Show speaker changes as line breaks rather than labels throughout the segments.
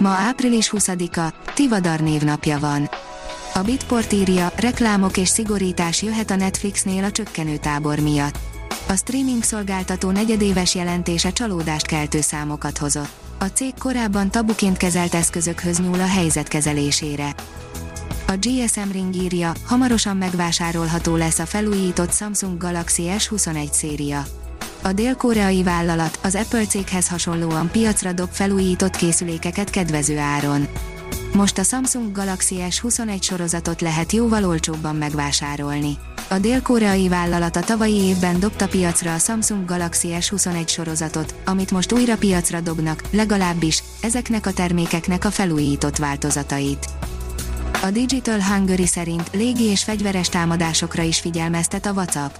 Ma április 20-a, Tivadar névnapja van. A Bitport írja, reklámok és szigorítás jöhet a Netflixnél a csökkenő tábor miatt. A streaming szolgáltató negyedéves jelentése csalódást keltő számokat hozott. A cég korábban tabuként kezelt eszközökhöz nyúl a helyzet kezelésére. A GSM Ring írja, hamarosan megvásárolható lesz a felújított Samsung Galaxy S21 széria. A dél-koreai vállalat az Apple céghez hasonlóan piacra dob felújított készülékeket kedvező áron. Most a Samsung Galaxy S21 sorozatot lehet jóval olcsóbban megvásárolni. A dél-koreai vállalat a tavalyi évben dobta piacra a Samsung Galaxy S21 sorozatot, amit most újra piacra dobnak, legalábbis ezeknek a termékeknek a felújított változatait. A Digital Hungary szerint légi és fegyveres támadásokra is figyelmeztet a WhatsApp.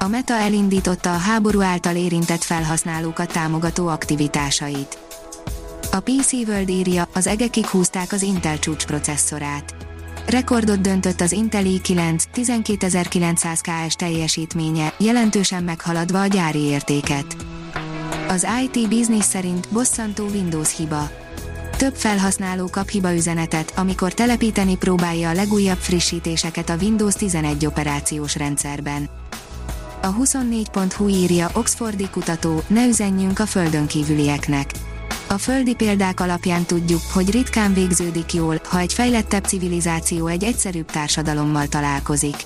A Meta elindította a háború által érintett felhasználókat támogató aktivitásait. A PC World írja, az egekig húzták az Intel csúcs processzorát. Rekordot döntött az Intel i9 12900 KS teljesítménye, jelentősen meghaladva a gyári értéket. Az IT Business szerint bosszantó Windows hiba. Több felhasználó kap hibaüzenetet, amikor telepíteni próbálja a legújabb frissítéseket a Windows 11 operációs rendszerben. A 24.hu írja Oxfordi kutató, ne üzenjünk a földön kívülieknek. A földi példák alapján tudjuk, hogy ritkán végződik jól, ha egy fejlettebb civilizáció egy egyszerűbb társadalommal találkozik.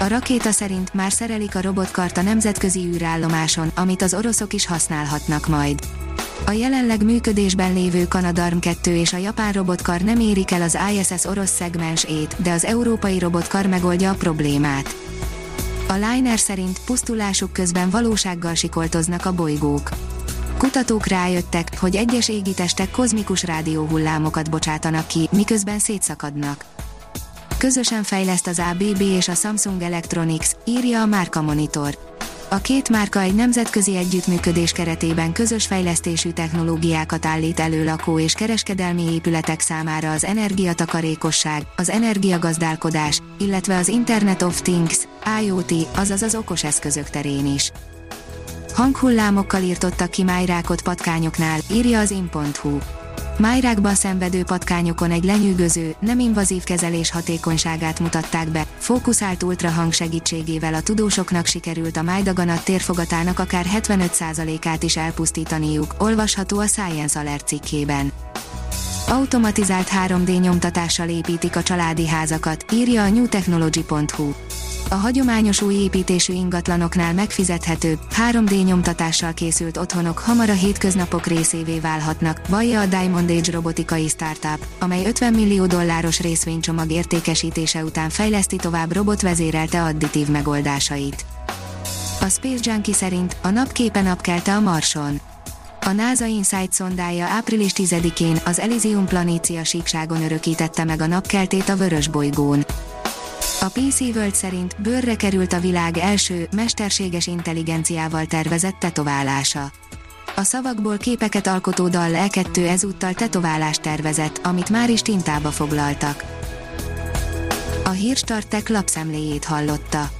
A rakéta szerint már szerelik a robotkart a nemzetközi űrállomáson, amit az oroszok is használhatnak majd. A jelenleg működésben lévő Kanadarm 2 és a japán robotkar nem érik el az ISS orosz szegmensét, de az európai robotkar megoldja a problémát. A Liner szerint pusztulásuk közben valósággal sikoltoznak a bolygók. Kutatók rájöttek, hogy egyes égitestek kozmikus rádióhullámokat bocsátanak ki, miközben szétszakadnak. Közösen fejleszt az ABB és a Samsung Electronics, írja a Márka Monitor. A két márka egy nemzetközi együttműködés keretében közös fejlesztésű technológiákat állít elő lakó és kereskedelmi épületek számára az energiatakarékosság, az energiagazdálkodás, illetve az Internet of Things, IoT, azaz az okos eszközök terén is. Hanghullámokkal írtottak ki májrákot patkányoknál, írja az in.hu. Májrákban szenvedő patkányokon egy lenyűgöző, nem invazív kezelés hatékonyságát mutatták be, fókuszált ultrahang segítségével a tudósoknak sikerült a májdaganat térfogatának akár 75%-át is elpusztítaniuk, olvasható a Science Alert cikkében. Automatizált 3D nyomtatással építik a családi házakat, írja a newtechnology.hu a hagyományos új építésű ingatlanoknál megfizethetőbb, 3D nyomtatással készült otthonok hamar a hétköznapok részévé válhatnak, vallja a Diamond Age robotikai startup, amely 50 millió dolláros részvénycsomag értékesítése után fejleszti tovább robotvezérelte additív megoldásait. A Space Junkie szerint a napképe napkelte a Marson. A NASA Insight szondája április 10-én az Elysium planécia síkságon örökítette meg a napkeltét a vörös bolygón. A PC World szerint bőrre került a világ első, mesterséges intelligenciával tervezett tetoválása. A szavakból képeket alkotó dal E2 ezúttal tetoválást tervezett, amit már is tintába foglaltak. A Hírstartek lapszemléjét hallotta.